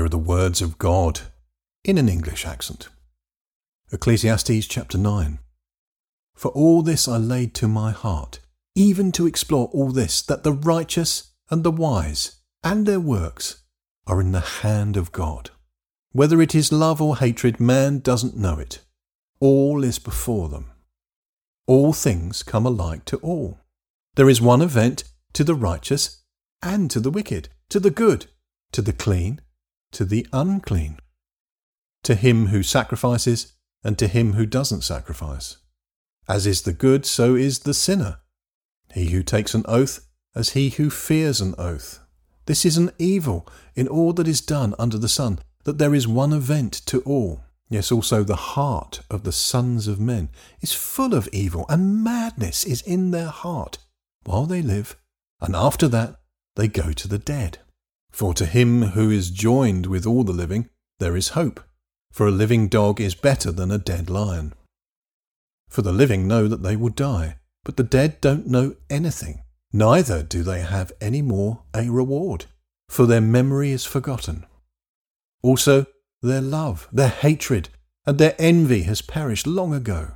Here are the words of God in an English accent. Ecclesiastes chapter 9. For all this I laid to my heart, even to explore all this, that the righteous and the wise and their works are in the hand of God. Whether it is love or hatred, man doesn't know it. All is before them. All things come alike to all. There is one event to the righteous and to the wicked, to the good, to the clean, to the unclean, to him who sacrifices and to him who doesn't sacrifice. As is the good, so is the sinner. He who takes an oath, as he who fears an oath. This is an evil in all that is done under the sun, that there is one event to all. Yes, also the heart of the sons of men is full of evil, and madness is in their heart while they live, and after that they go to the dead. For to him who is joined with all the living, there is hope, for a living dog is better than a dead lion. For the living know that they will die, but the dead don't know anything, neither do they have any more a reward, for their memory is forgotten. Also, their love, their hatred, and their envy has perished long ago.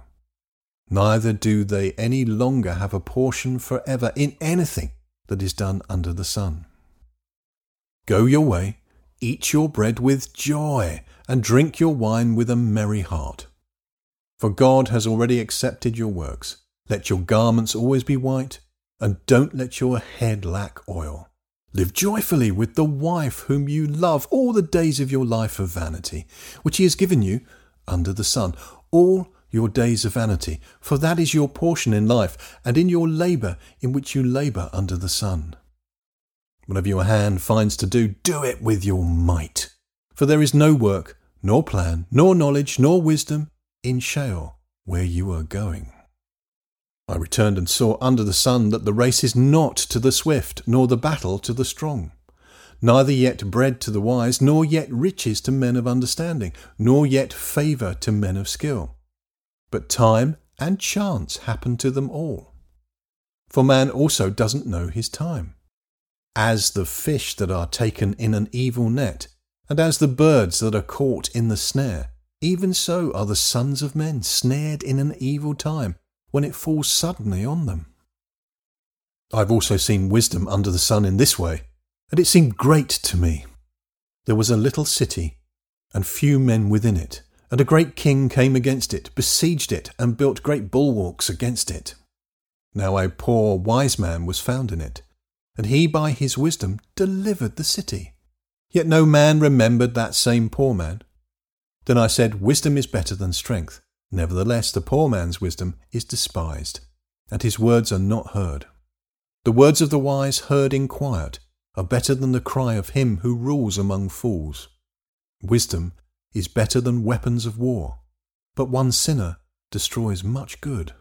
Neither do they any longer have a portion forever in anything that is done under the sun. Go your way, eat your bread with joy, and drink your wine with a merry heart. For God has already accepted your works. Let your garments always be white, and don't let your head lack oil. Live joyfully with the wife whom you love all the days of your life of vanity, which he has given you under the sun, all your days of vanity, for that is your portion in life, and in your labour in which you labour under the sun. Whatever your hand finds to do, do it with your might. For there is no work, nor plan, nor knowledge, nor wisdom in Sheol, where you are going. I returned and saw under the sun that the race is not to the swift, nor the battle to the strong, neither yet bread to the wise, nor yet riches to men of understanding, nor yet favour to men of skill. But time and chance happen to them all. For man also doesn't know his time. As the fish that are taken in an evil net, and as the birds that are caught in the snare, even so are the sons of men snared in an evil time when it falls suddenly on them. I've also seen wisdom under the sun in this way, and it seemed great to me. There was a little city, and few men within it, and a great king came against it, besieged it, and built great bulwarks against it. Now a poor wise man was found in it, and he by his wisdom delivered the city. Yet no man remembered that same poor man. Then I said, Wisdom is better than strength, Nevertheless, the poor man's wisdom is despised, and his words are not heard. The words of the wise heard in quiet are better than the cry of him who rules among fools. Wisdom is better than weapons of war, but one sinner destroys much good.